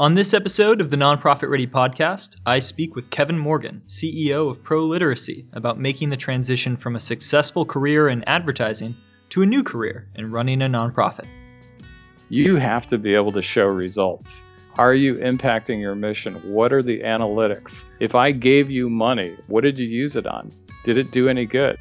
On this episode of the Nonprofit Ready podcast, I speak with Kevin Morgan, CEO of ProLiteracy, about making the transition from a successful career in advertising to a new career in running a nonprofit. You have to be able to show results. Are you impacting your mission? What are the analytics? If I gave you money, what did you use it on? Did it do any good?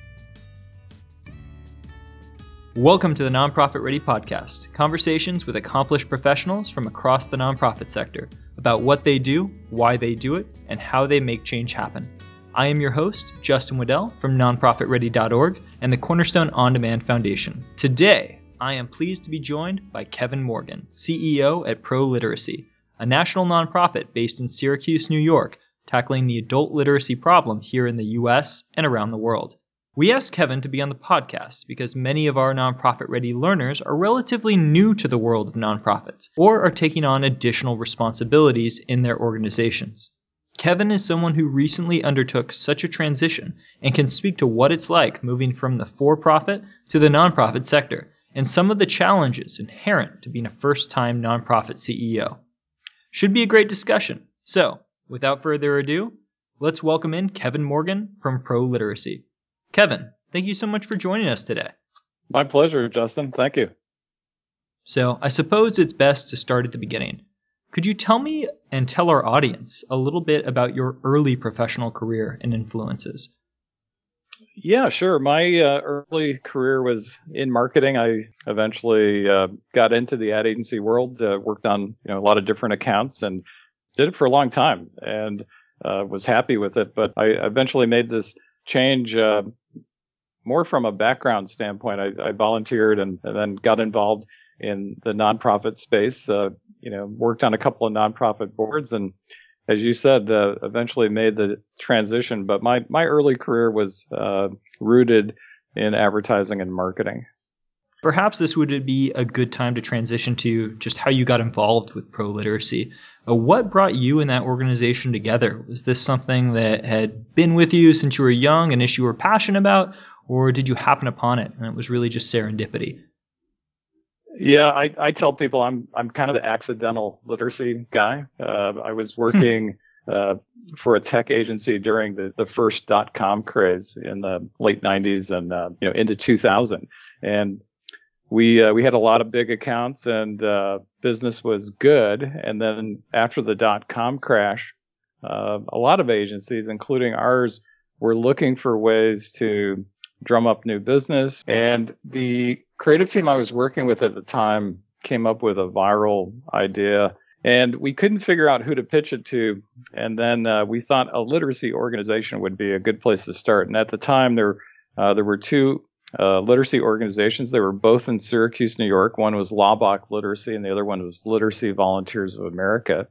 Welcome to the Nonprofit Ready podcast conversations with accomplished professionals from across the nonprofit sector about what they do, why they do it, and how they make change happen. I am your host, Justin Waddell from nonprofitready.org and the Cornerstone OnDemand Foundation. Today, I am pleased to be joined by Kevin Morgan, CEO at ProLiteracy, a national nonprofit based in Syracuse, New York, tackling the adult literacy problem here in the US and around the world. We asked Kevin to be on the podcast because many of our nonprofit ready learners are relatively new to the world of nonprofits or are taking on additional responsibilities in their organizations. Kevin is someone who recently undertook such a transition and can speak to what it's like moving from the for profit to the nonprofit sector and some of the challenges inherent to being a first time nonprofit CEO. Should be a great discussion. So, without further ado, let's welcome in Kevin Morgan from ProLiteracy. Kevin, thank you so much for joining us today. My pleasure, Justin. Thank you. So, I suppose it's best to start at the beginning. Could you tell me and tell our audience a little bit about your early professional career and influences? Yeah, sure. My uh, early career was in marketing. I eventually uh, got into the ad agency world, uh, worked on you know a lot of different accounts, and did it for a long time, and uh, was happy with it. But I eventually made this change uh, more from a background standpoint. I, I volunteered and, and, then got involved in the nonprofit space. Uh, you know, worked on a couple of nonprofit boards, and as you said, uh, eventually made the transition. But my my early career was uh, rooted in advertising and marketing. Perhaps this would be a good time to transition to just how you got involved with ProLiteracy. Uh, what brought you and that organization together? Was this something that had been with you since you were young, an issue you were passionate about, or did you happen upon it and it was really just serendipity? Yeah, I, I tell people I'm I'm kind of the accidental literacy guy. Uh, I was hmm. working uh, for a tech agency during the, the first dot com craze in the late 90s and uh, you know into 2000, and we uh, we had a lot of big accounts and uh, business was good. And then after the dot com crash, uh, a lot of agencies, including ours, were looking for ways to drum up new business. And the creative team I was working with at the time came up with a viral idea. And we couldn't figure out who to pitch it to. And then uh, we thought a literacy organization would be a good place to start. And at the time, there uh, there were two uh, literacy organizations. They were both in Syracuse, New York. One was Laubach Literacy, and the other one was Literacy Volunteers of America.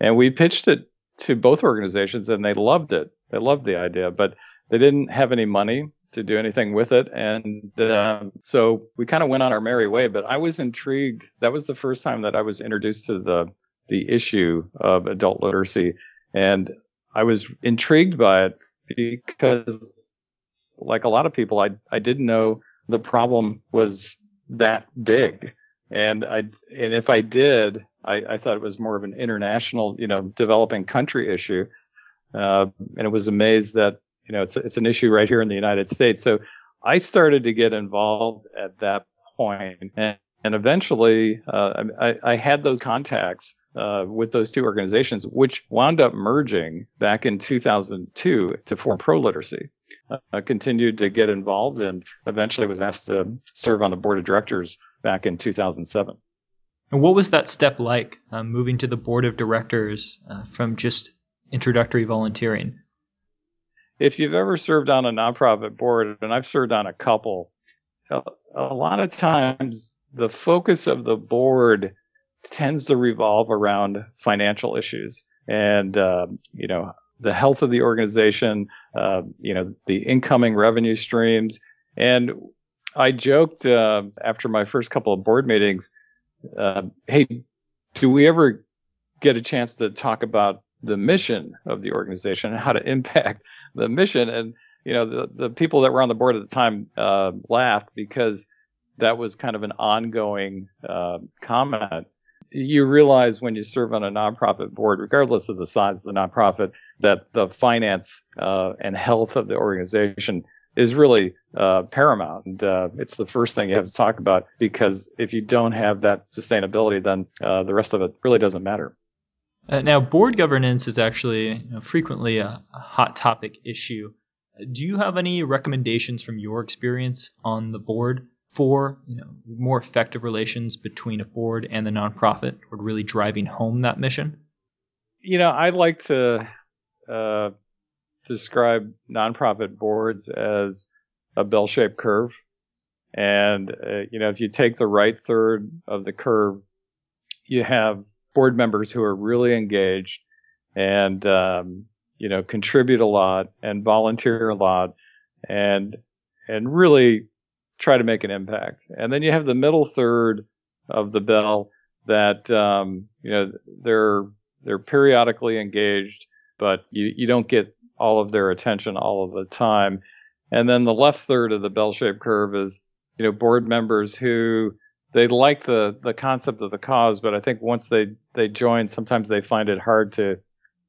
And we pitched it to both organizations, and they loved it. They loved the idea, but they didn't have any money to do anything with it. And uh, so we kind of went on our merry way. But I was intrigued. That was the first time that I was introduced to the the issue of adult literacy, and I was intrigued by it because like a lot of people, I I didn't know the problem was that big, and I and if I did, I, I thought it was more of an international, you know, developing country issue, uh, and it was amazed that you know it's it's an issue right here in the United States. So I started to get involved at that point, and, and eventually uh, I, I had those contacts uh, with those two organizations, which wound up merging back in 2002 to form ProLiteracy uh, continued to get involved and eventually was asked to serve on the board of directors back in 2007. And what was that step like, uh, moving to the board of directors uh, from just introductory volunteering? If you've ever served on a nonprofit board, and I've served on a couple, a, a lot of times the focus of the board tends to revolve around financial issues and uh, you know the health of the organization, uh, you know, the incoming revenue streams. And I joked uh, after my first couple of board meetings, hey, do we ever get a chance to talk about the mission of the organization and how to impact the mission? And, you know, the, the people that were on the board at the time uh, laughed because that was kind of an ongoing uh, comment you realize when you serve on a nonprofit board, regardless of the size of the nonprofit, that the finance uh, and health of the organization is really uh, paramount. And uh, it's the first thing you have to talk about because if you don't have that sustainability, then uh, the rest of it really doesn't matter. Uh, now, board governance is actually you know, frequently a, a hot topic issue. Do you have any recommendations from your experience on the board for you know more effective relations between a board and the nonprofit toward really driving home that mission? You know, I like to uh, describe nonprofit boards as a bell-shaped curve, and uh, you know, if you take the right third of the curve, you have board members who are really engaged and um, you know contribute a lot and volunteer a lot and and really try to make an impact. And then you have the middle third of the bell that um, you know they're they're periodically engaged, but you, you don't get all of their attention all of the time. And then the left third of the bell-shaped curve is you know board members who they like the the concept of the cause, but I think once they they join, sometimes they find it hard to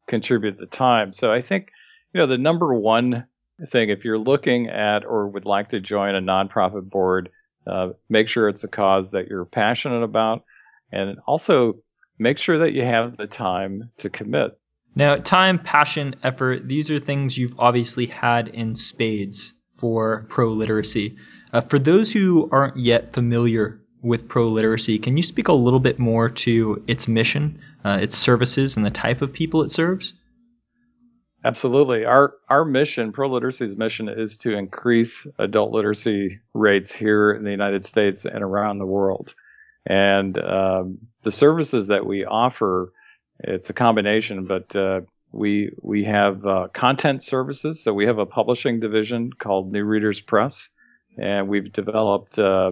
contribute the time. So I think you know the number one thing if you're looking at or would like to join a nonprofit board, uh, make sure it's a cause that you're passionate about, and also make sure that you have the time to commit. Now, time, passion, effort, these are things you've obviously had in spades for ProLiteracy. Uh, for those who aren't yet familiar with ProLiteracy, can you speak a little bit more to its mission, uh, its services, and the type of people it serves? Absolutely. Our our mission, ProLiteracy's mission, is to increase adult literacy rates here in the United States and around the world. And um, the services that we offer, it's a combination, but uh, we we have uh, content services. So we have a publishing division called New Readers Press, and we've developed uh,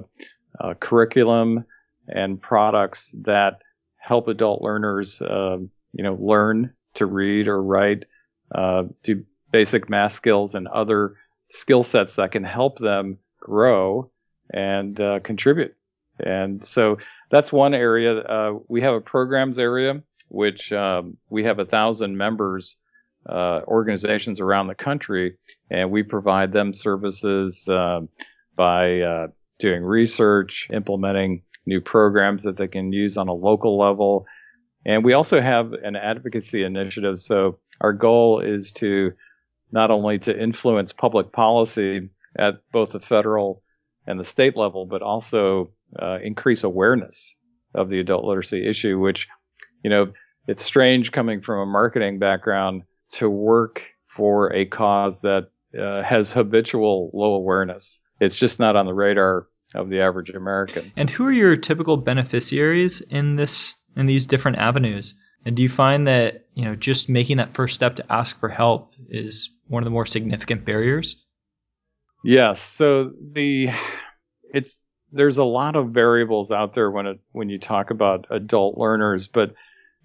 curriculum and products that help adult learners, um, you know, learn to read or write uh, do basic math skills and other skill sets that can help them grow and uh, contribute. And so that's one area. Uh, we have a programs area, which um, we have a thousand members, uh, organizations around the country, and we provide them services um, by uh, doing research, implementing new programs that they can use on a local level. And we also have an advocacy initiative. So our goal is to not only to influence public policy at both the federal and the state level, but also uh, increase awareness of the adult literacy issue, which, you know, it's strange coming from a marketing background to work for a cause that uh, has habitual low awareness. It's just not on the radar of the average American. And who are your typical beneficiaries in this in these different avenues? And do you find that, you know, just making that first step to ask for help is one of the more significant barriers? Yes. So the it's there's a lot of variables out there when it when you talk about adult learners, but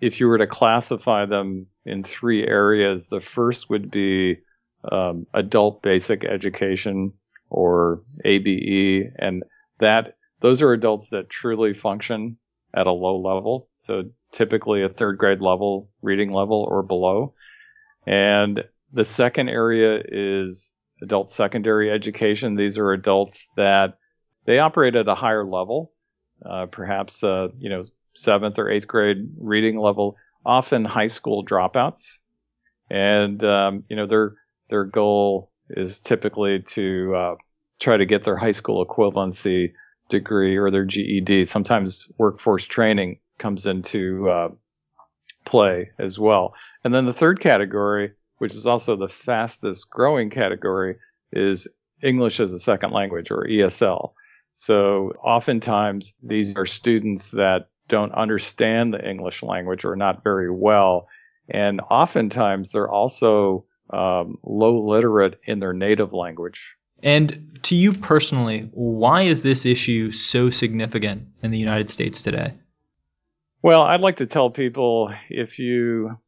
if you were to classify them in three areas, the first would be um, adult basic education or ABE, and that those are adults that truly function at a low level. So typically a third grade level, reading level or below. And the second area is adult secondary education. These are adults that they operate at a higher level, uh, perhaps, uh, you know, seventh or eighth grade reading level, often high school dropouts. And, um, you know, their, their goal is typically to, uh, try to get their high school equivalency degree or their GED. Sometimes workforce training comes into uh, play as well. And then the third category, which is also the fastest growing category, is English as a second language or ESL. So oftentimes these are students that don't understand the English language or not very well. And oftentimes they're also um, low literate in their native language. And to you personally, why is this issue so significant in the United States today? Well, I'd like to tell people if you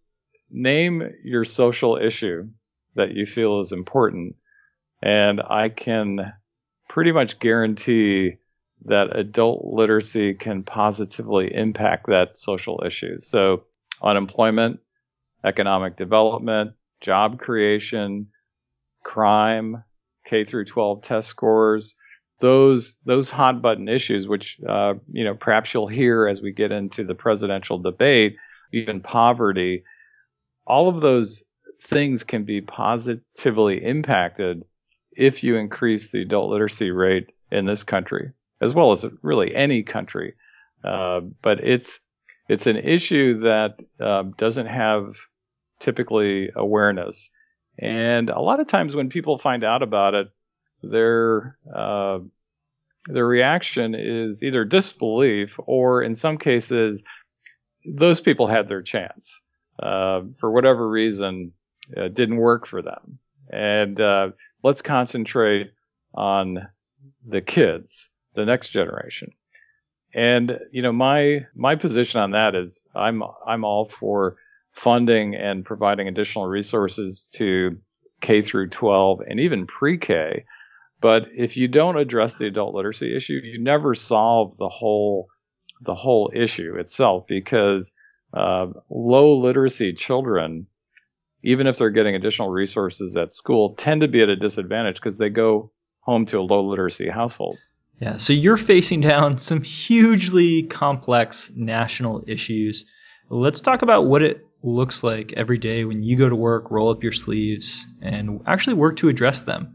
name your social issue that you feel is important, and I can pretty much guarantee that adult literacy can positively impact that social issue. So unemployment, economic development, job creation, crime, K through 12 test scores, those those hot button issues, which uh, you know perhaps you'll hear as we get into the presidential debate, even poverty, all of those things can be positively impacted if you increase the adult literacy rate in this country, as well as really any country. Uh, but it's it's an issue that uh, doesn't have typically awareness, and a lot of times when people find out about it, their uh, their reaction is either disbelief or, in some cases, those people had their chance. Uh, for whatever reason, it didn't work for them. And uh, let's concentrate on the kids, the next generation. And you know, my my position on that is I'm I'm all for funding and providing additional resources to K through 12 and even pre-K. But if you don't address the adult literacy issue, you never solve the whole the whole issue itself because uh, low literacy children, even if they're getting additional resources at school, tend to be at a disadvantage because they go home to a low literacy household. Yeah, so you're facing down some hugely complex national issues. Let's talk about what it looks like every day when you go to work, roll up your sleeves, and actually work to address them.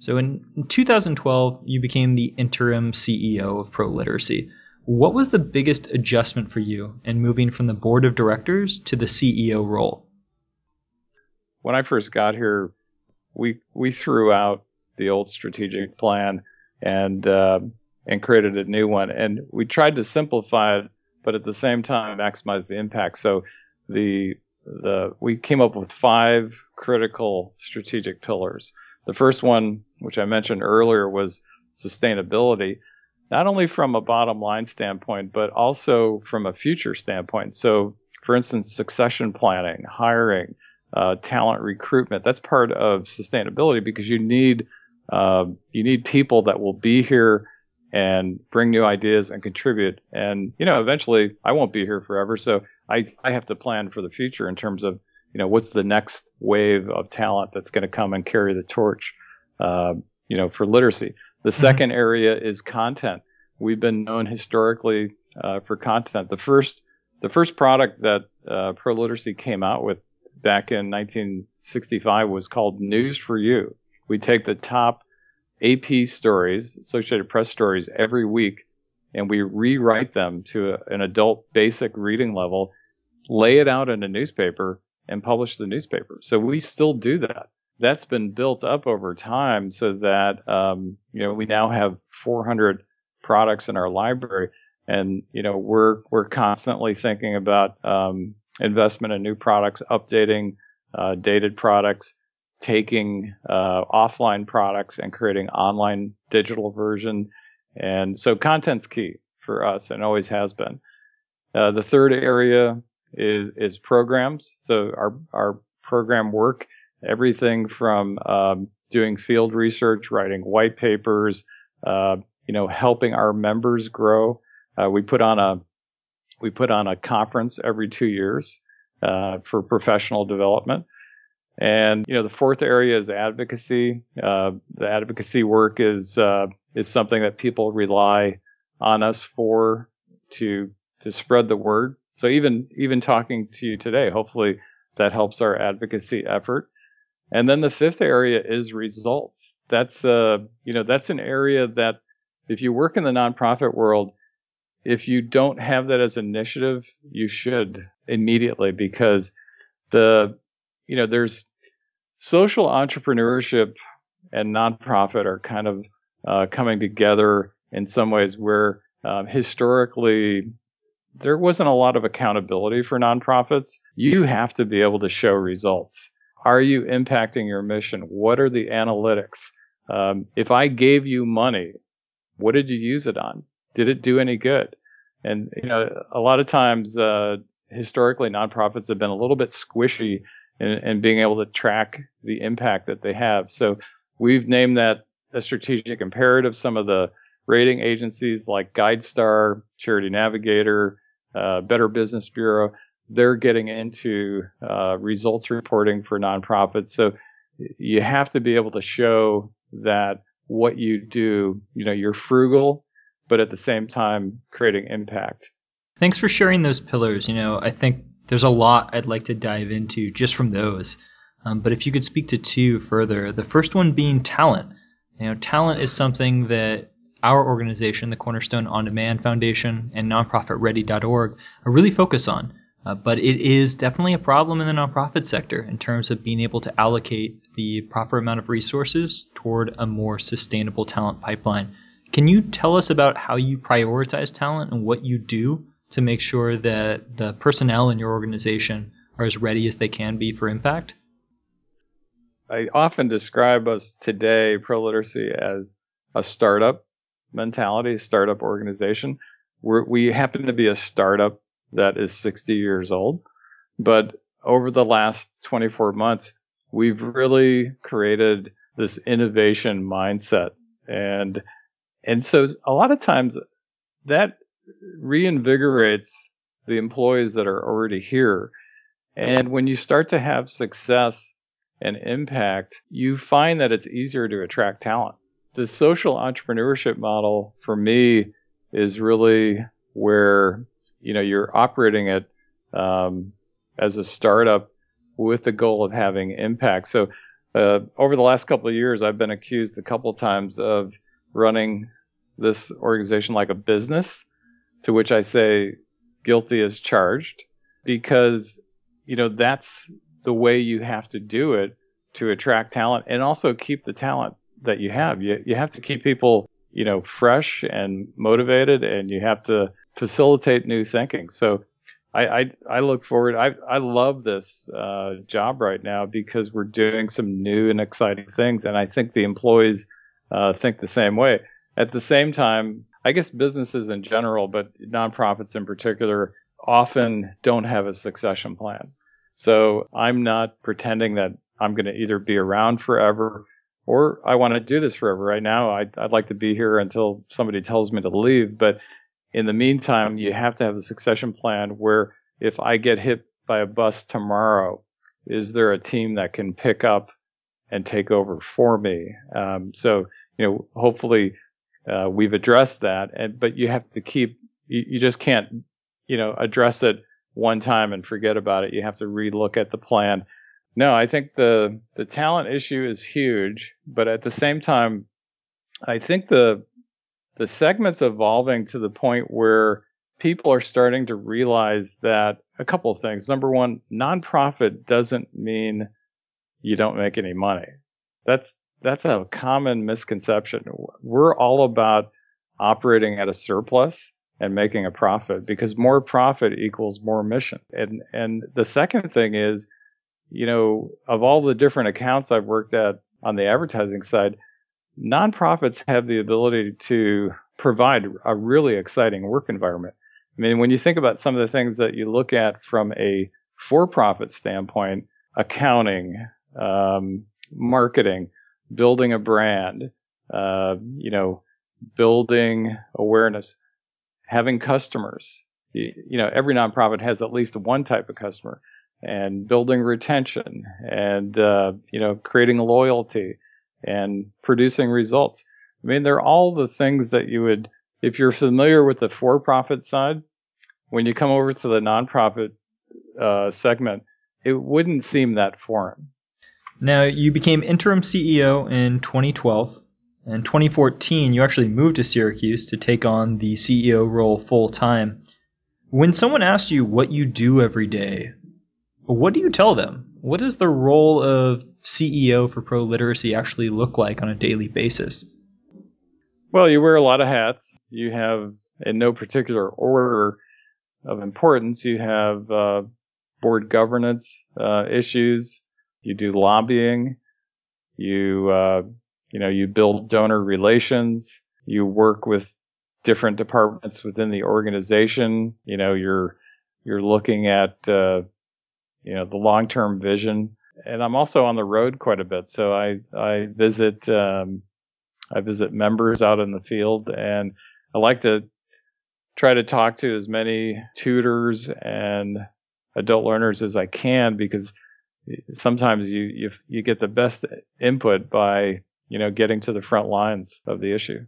So in 2012, you became the interim CEO of ProLiteracy. What was the biggest adjustment for you in moving from the board of directors to the CEO role? When I first got here, we we threw out the old strategic plan and uh, and created a new one, and we tried to simplify it, but at the same time maximize the impact. So the the we came up with five critical strategic pillars. The first one, which I mentioned earlier, was sustainability not only from a bottom line standpoint, but also from a future standpoint. So, for instance, succession planning, hiring, uh, talent recruitment, that's part of sustainability because you need, uh, you need people that will be here and bring new ideas and contribute. And, you know, eventually I won't be here forever. So I, I have to plan for the future in terms of, you know, what's the next wave of talent that's going to come and carry the torch, uh, you know, for literacy. The 2nd mm-hmm. area is content. We've been known historically uh, for content. The first the first product that uh, ProLiteracy came out with back in 1965 was called News for You. We take the top AP stories, Associated Press stories, every week, and we rewrite them to a, an adult basic reading level, lay it out in a newspaper, and publish the newspaper. So we still do that. That's been built up over time so that um, you know we now have 400 products in our library. And you know we're we're constantly thinking about um, investment in new products updating uh, dated products taking uh, offline products and creating online digital version. And so content's key for us and always has been. Uh, the third area is is programs so our our program work everything from um, doing field research, writing white papers, uh, you know, helping our members grow. Uh, we put on a we put on a conference every two years uh, for professional development. And you know, the fourth area is advocacy. Uh, the advocacy work is uh, is something that people rely on us for to to spread the word. So even even talking to you today, hopefully that helps our advocacy effort. And then the fifth area is results. That's uh, you know, that's an area that if you work in the nonprofit world, if you don't have that as initiative, you should immediately because the you know, there's social entrepreneurship and nonprofit are kind of uh, coming together in some ways where um, historically there wasn't a lot of accountability for nonprofits. You have to be able to show results. Are you impacting your mission? What are the analytics? Um, if I gave you money, what did you use it on? Did it do any good? And you know, a lot of times, uh, historically, nonprofits have been a little bit squishy in, in being able to track the impact that they have. So we've named that a strategic imperative. Some of the rating agencies like GuideStar, Charity Navigator, uh, Better Business Bureau, they're getting into uh, results reporting for nonprofits. So you have to be able to show that what you do, you know, you're frugal, but at the same time creating impact. Thanks for sharing those pillars. You know, I think there's a lot I'd like to dive into just from those. Um, but if you could speak to two further, the first one being talent. You know, talent is something that our organization, the Cornerstone OnDemand Foundation and nonprofitready.org, are really focused on. Uh, but it is definitely a problem in the nonprofit sector in terms of being able to allocate the proper amount of resources toward a more sustainable talent pipeline. Can you tell us about how you prioritize talent and what you do to make sure that the personnel in your organization are as ready as they can be for impact? I often describe us today, ProLiteracy, as a startup mentality, startup organization. We're, we happen to be a startup that is 60 years old. But over the last 24 months, we've really created this innovation mindset. And, and so a lot of times that reinvigorates the employees that are already here. And when you start to have success and impact, you find that it's easier to attract talent. The social entrepreneurship model for me is really where you know you're operating it um, as a startup with the goal of having impact. So uh, over the last couple of years, I've been accused a couple times of running this organization like a business, to which I say guilty as charged, because you know that's the way you have to do it to attract talent and also keep the talent that you have. You you have to keep people you know fresh and motivated, and you have to facilitate new thinking. So I, I, I look forward. I, I love this uh, job right now because we're doing some new and exciting things. And I think the employees uh, think the same way. At the same time, I guess businesses in general, but nonprofits in particular, often don't have a succession plan. So I'm not pretending that I'm going to either be around forever or I want to do this forever. Right now, I'd, I'd like to be here until somebody tells me to leave. But in the meantime, you have to have a succession plan where if I get hit by a bus tomorrow, is there a team that can pick up and take over for me? Um, so, you know, hopefully uh, we've addressed that. And but you have to keep. You, you just can't, you know, address it one time and forget about it. You have to relook at the plan. No, I think the the talent issue is huge, but at the same time, I think the the segment's evolving to the point where people are starting to realize that a couple of things. Number one, nonprofit doesn't mean you don't make any money. That's that's a common misconception. We're all about operating at a surplus and making a profit because more profit equals more mission. And and the second thing is, you know, of all the different accounts I've worked at on the advertising side, nonprofits have the ability to provide a really exciting work environment. I mean, when you think about some of the things that you look at from a for-profit standpoint, accounting, um, marketing, building a brand, uh, you know, building awareness, having customers. You, you know, every nonprofit has at least one type of customer, and building retention, and uh, you know, creating loyalty and producing results. I mean, they're all the things that you would, if you're familiar with the for profit side, when you come over to the nonprofit uh, segment, it wouldn't seem that foreign. Now, you became interim CEO in 2012. In 2014, you actually moved to Syracuse to take on the CEO role full time. When someone asks you what you do every day, what do you tell them? What does the role of CEO for ProLiteracy actually look like on a daily basis? Well, you wear a lot of hats. You have, in no particular order of importance, you have uh, board governance uh, issues. You do lobbying. You, uh, you know, you build donor relations. You work with different departments within the organization. You know, you're you're looking at uh, you know, the long term vision. And I'm also on the road quite a bit. So I, I visit, um, I visit members out in the field, and I like to try to talk to as many tutors and adult learners as I can because sometimes you you you get the best input by you know getting to the front lines of the issue.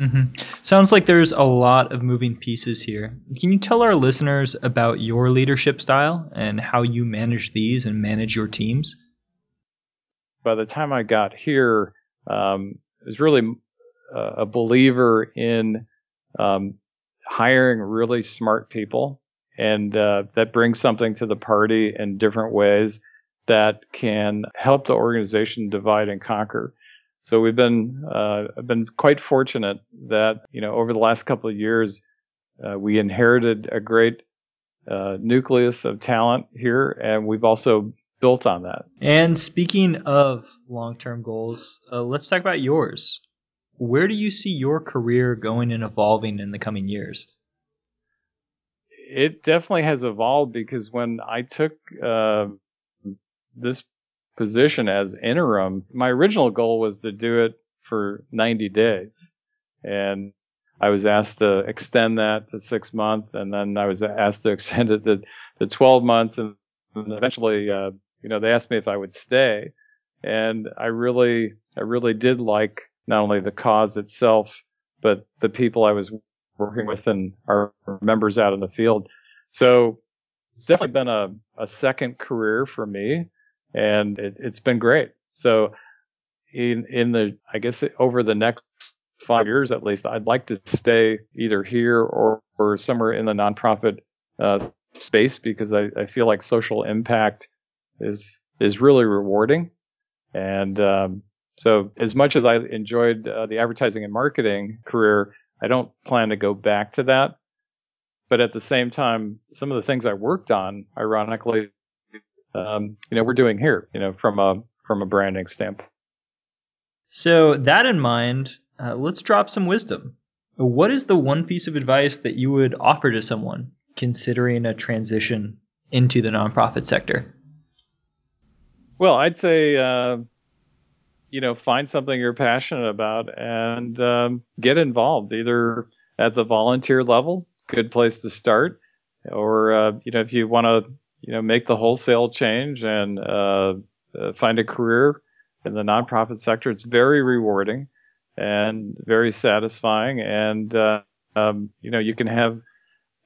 Mm-hmm. Sounds like there's a lot of moving pieces here. Can you tell our listeners about your leadership style and how you manage these and manage your teams? By the time I got here, um, I was really uh, a believer in um, hiring really smart people, and uh, that brings something to the party in different ways that can help the organization divide and conquer. So we've been uh, been quite fortunate that you know over the last couple of years uh, we inherited a great uh, nucleus of talent here, and we've also built on that. And speaking of long term goals, uh, let's talk about yours. Where do you see your career going and evolving in the coming years? It definitely has evolved because when I took uh, this position as interim, my original goal was to do it for 90 days. And I was asked to extend that to six months, and then I was asked to extend it to, to 12 months. And eventually, uh, you know, they asked me if I would stay. And I really, I really did like not only the cause itself, but the people I was working with and our members out in the field. So it's definitely been a, a second career for me and it, has been great. So in in the I guess over the next five years at least, I'd like to stay either here or or somewhere in the nonprofit uh, space because I, I feel like social impact is is really rewarding. And um, so, as much as I enjoyed uh, the advertising and marketing career, I don't plan to go back to that. But at the same time, some of the things I worked on, ironically, um, you know we're doing here you know from a from a branding standpoint. So that in mind uh, let's drop some wisdom. What is the one piece of advice that you would offer to someone considering a transition into the nonprofit sector? Well i'd say uh, you know find something you're passionate about and um, get involved either at the volunteer level good place to start or uh, you know if you want to you know, make the wholesale change and uh, uh, find a career in the nonprofit sector. It's very rewarding and very satisfying, and uh, um, you know, you can have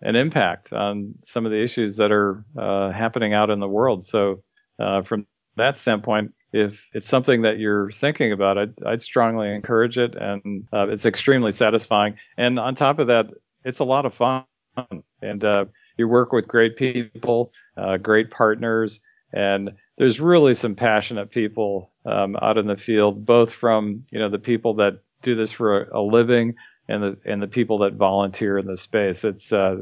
an impact on some of the issues that are uh, happening out in the world. So, uh, from that standpoint, if it's something that you're thinking about, I'd, I'd strongly encourage it, and uh, it's extremely satisfying. And on top of that, it's a lot of fun, and you work with great people, uh, great partners, and there's really some passionate people um, out in the field, both from you know the people that do this for a, a living and the and the people that volunteer in the space. It's, uh,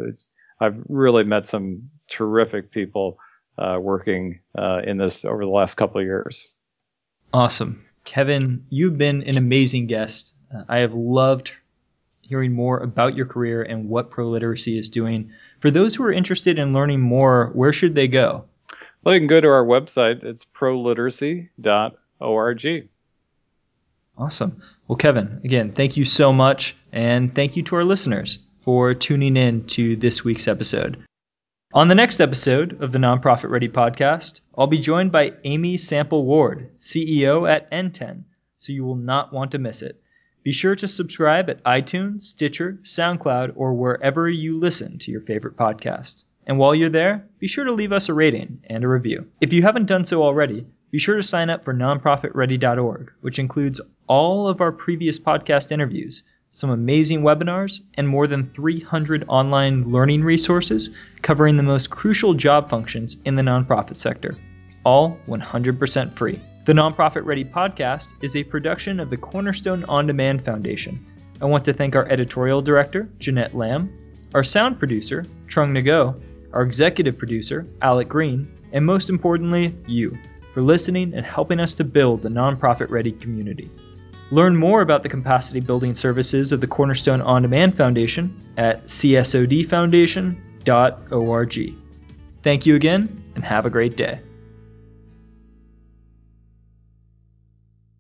I've really met some terrific people uh, working uh, in this over the last couple of years. Awesome, Kevin. You've been an amazing guest. Uh, I have loved hearing more about your career and what ProLiteracy is doing for those who are interested in learning more, where should they go? Well, you can go to our website. It's proliteracy.org. Awesome. Well, Kevin, again, thank you so much. And thank you to our listeners for tuning in to this week's episode. On the next episode of the Nonprofit Ready podcast, I'll be joined by Amy Sample Ward, CEO at NTEN, so you will not want to miss it. Be sure to subscribe at iTunes, Stitcher, SoundCloud, or wherever you listen to your favorite podcast. And while you're there, be sure to leave us a rating and a review. If you haven't done so already, be sure to sign up for nonprofitready.org, which includes all of our previous podcast interviews, some amazing webinars, and more than 300 online learning resources covering the most crucial job functions in the nonprofit sector, all 100% free. The Nonprofit Ready podcast is a production of the Cornerstone OnDemand Foundation. I want to thank our editorial director, Jeanette Lamb, our sound producer, Trung Nago, our executive producer, Alec Green, and most importantly, you, for listening and helping us to build the nonprofit ready community. Learn more about the capacity building services of the Cornerstone OnDemand Foundation at csodfoundation.org. Thank you again, and have a great day.